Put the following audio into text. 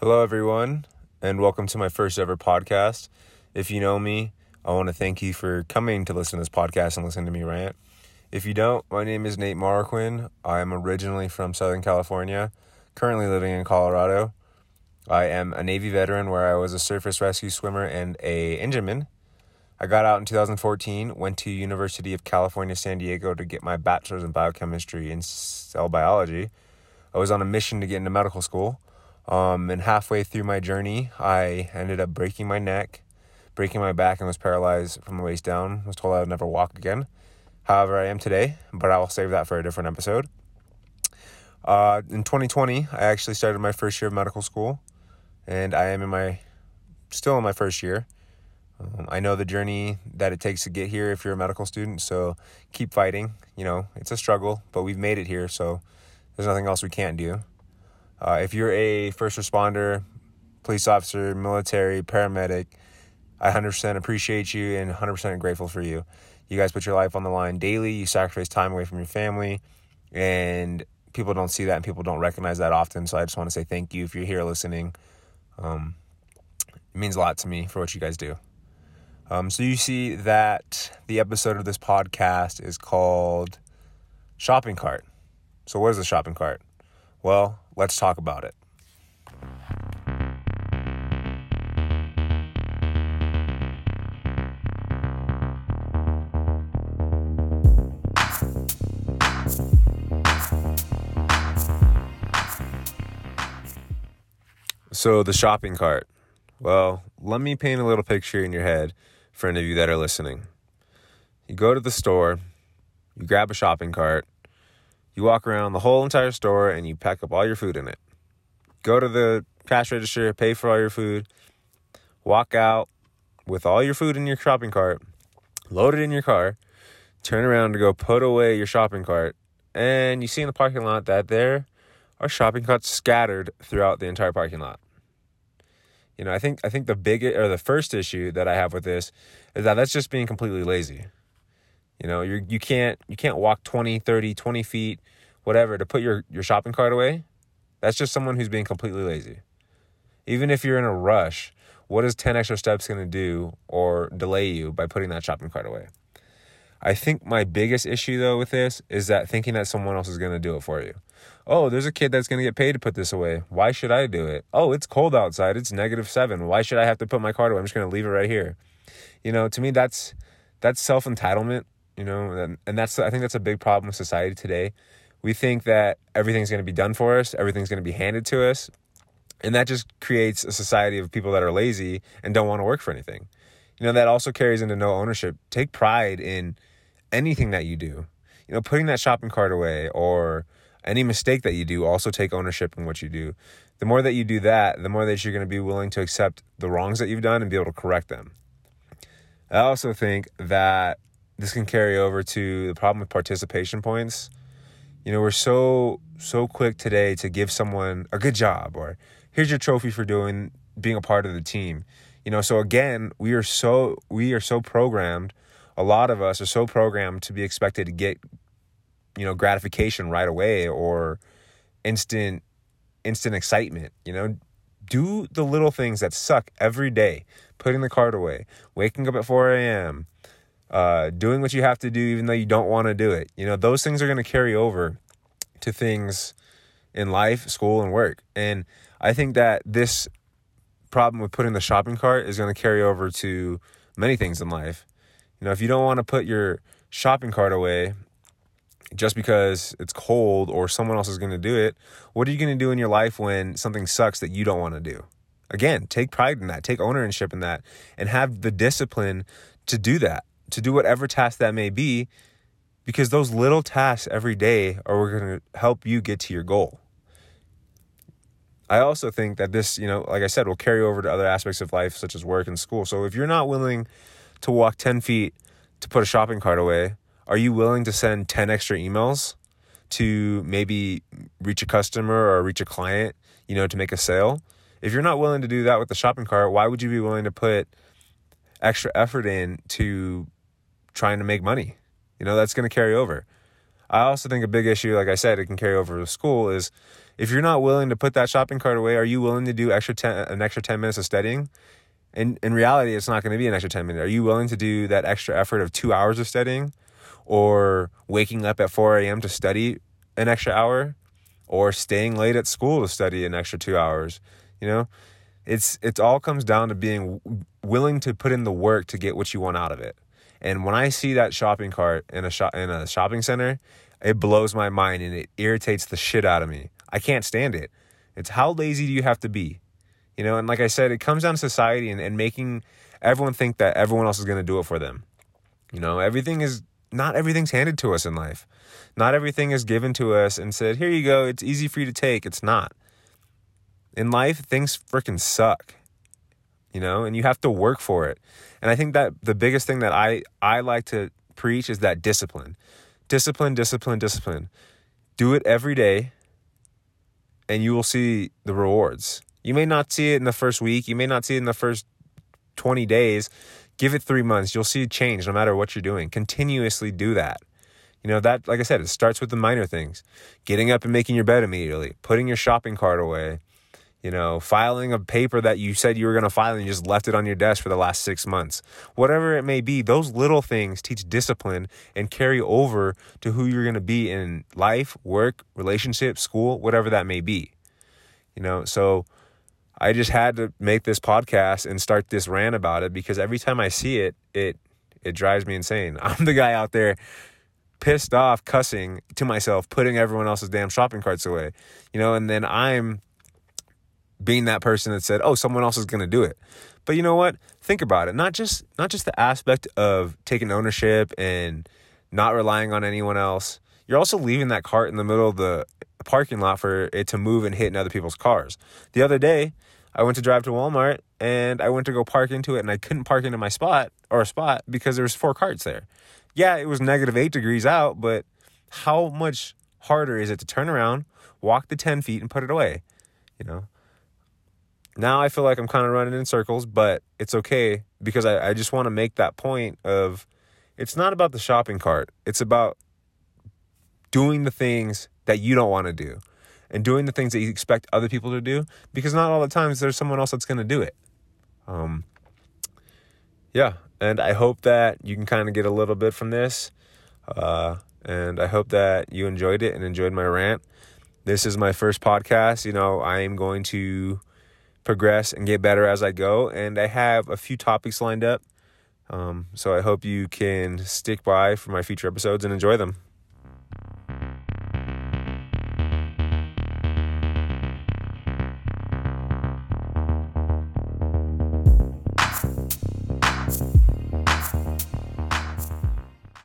Hello, everyone, and welcome to my first ever podcast. If you know me, I want to thank you for coming to listen to this podcast and listen to me rant. If you don't, my name is Nate Marquin. I am originally from Southern California, currently living in Colorado. I am a Navy veteran where I was a surface rescue swimmer and a engineman. I got out in 2014, went to University of California, San Diego to get my bachelor's in biochemistry and cell biology. I was on a mission to get into medical school. Um, and halfway through my journey, I ended up breaking my neck, breaking my back, and was paralyzed from the waist down. Was told I would never walk again. However, I am today, but I will save that for a different episode. Uh, in 2020, I actually started my first year of medical school, and I am in my still in my first year. Um, I know the journey that it takes to get here if you're a medical student, so keep fighting. You know, it's a struggle, but we've made it here, so there's nothing else we can't do. Uh, if you're a first responder, police officer, military, paramedic, I 100% appreciate you and 100% grateful for you. You guys put your life on the line daily, you sacrifice time away from your family, and people don't see that and people don't recognize that often. So I just want to say thank you if you're here listening. Um, it means a lot to me for what you guys do. Um, so you see that the episode of this podcast is called Shopping Cart. So, what is a shopping cart? Well, let's talk about it. So, the shopping cart. Well, let me paint a little picture in your head for any of you that are listening. You go to the store, you grab a shopping cart, you walk around the whole entire store and you pack up all your food in it. Go to the cash register, pay for all your food, walk out with all your food in your shopping cart, load it in your car, turn around to go put away your shopping cart, and you see in the parking lot that there are shopping carts scattered throughout the entire parking lot. You know, I think I think the big or the first issue that I have with this is that that's just being completely lazy. You know, you you can't you can't walk 20, 30, 20 feet, whatever to put your your shopping cart away. That's just someone who's being completely lazy. Even if you're in a rush, what is 10 extra steps going to do or delay you by putting that shopping cart away? I think my biggest issue though with this is that thinking that someone else is going to do it for you. Oh, there's a kid that's going to get paid to put this away. Why should I do it? Oh, it's cold outside. It's negative 7. Why should I have to put my cart away? I'm just going to leave it right here. You know, to me that's that's self-entitlement, you know, and, and that's I think that's a big problem with society today. We think that everything's going to be done for us, everything's going to be handed to us, and that just creates a society of people that are lazy and don't want to work for anything. You know, that also carries into no ownership. Take pride in anything that you do. You know, putting that shopping cart away or any mistake that you do, also take ownership in what you do. The more that you do that, the more that you're going to be willing to accept the wrongs that you've done and be able to correct them. I also think that this can carry over to the problem with participation points. You know, we're so so quick today to give someone a good job or here's your trophy for doing being a part of the team. You know, so again, we are so we are so programmed a lot of us are so programmed to be expected to get you know gratification right away or instant instant excitement you know do the little things that suck every day putting the card away waking up at 4 a.m uh, doing what you have to do even though you don't want to do it. You know those things are going to carry over to things in life school and work. And i think that this problem with putting the shopping cart is going to carry over to many things in life. You know, if you don't want to put your shopping cart away just because it's cold or someone else is going to do it, what are you going to do in your life when something sucks that you don't want to do? Again, take pride in that, take ownership in that, and have the discipline to do that, to do whatever task that may be, because those little tasks every day are going to help you get to your goal. I also think that this, you know, like I said, will carry over to other aspects of life, such as work and school. So if you're not willing to walk 10 feet to put a shopping cart away, are you willing to send 10 extra emails to maybe reach a customer or reach a client, you know, to make a sale? If you're not willing to do that with the shopping cart, why would you be willing to put extra effort in to trying to make money? You know, that's going to carry over. I also think a big issue, like I said, it can carry over to school is If you're not willing to put that shopping cart away, are you willing to do extra 10, an extra 10 minutes of studying? And in reality, it's not going to be an extra 10 minutes. Are you willing to do that extra effort of two hours of studying or waking up at 4 a.m. to study an extra hour or staying late at school to study an extra two hours? You know, it's, it all comes down to being willing to put in the work to get what you want out of it. And when I see that shopping cart in a shop in a shopping center, it blows my mind and it irritates the shit out of me. I can't stand it. It's how lazy do you have to be? You know, and like I said, it comes down to society and, and making everyone think that everyone else is to do it for them. You know, everything is not everything's handed to us in life. Not everything is given to us and said, here you go, it's easy for you to take. It's not. In life, things freaking suck. You know, and you have to work for it. And I think that the biggest thing that I, I like to preach is that discipline. Discipline, discipline, discipline. Do it every day and you will see the rewards. You may not see it in the first week, you may not see it in the first 20 days. Give it three months. You'll see a change no matter what you're doing. Continuously do that. You know, that, like I said, it starts with the minor things getting up and making your bed immediately, putting your shopping cart away, you know, filing a paper that you said you were going to file and you just left it on your desk for the last six months. Whatever it may be, those little things teach discipline and carry over to who you're going to be in life, work, relationship, school, whatever that may be. You know, so I just had to make this podcast and start this rant about it because every time I see it, it it drives me insane. I'm the guy out there pissed off, cussing to myself, putting everyone else's damn shopping carts away. You know, and then I'm being that person that said, "Oh, someone else is going to do it." But you know what? Think about it. Not just not just the aspect of taking ownership and not relying on anyone else. You're also leaving that cart in the middle of the parking lot for it to move and hit in other people's cars. The other day, I went to drive to Walmart and I went to go park into it and I couldn't park into my spot or a spot because there was four carts there. Yeah, it was negative 8 degrees out, but how much harder is it to turn around, walk the 10 feet and put it away, you know? Now I feel like I'm kind of running in circles, but it's okay because I, I just want to make that point of it's not about the shopping cart. It's about doing the things that you don't want to do and doing the things that you expect other people to do because not all the times there's someone else that's going to do it. Um, yeah, and I hope that you can kind of get a little bit from this. Uh, and I hope that you enjoyed it and enjoyed my rant. This is my first podcast. You know, I am going to progress and get better as I go. And I have a few topics lined up. Um, so I hope you can stick by for my future episodes and enjoy them.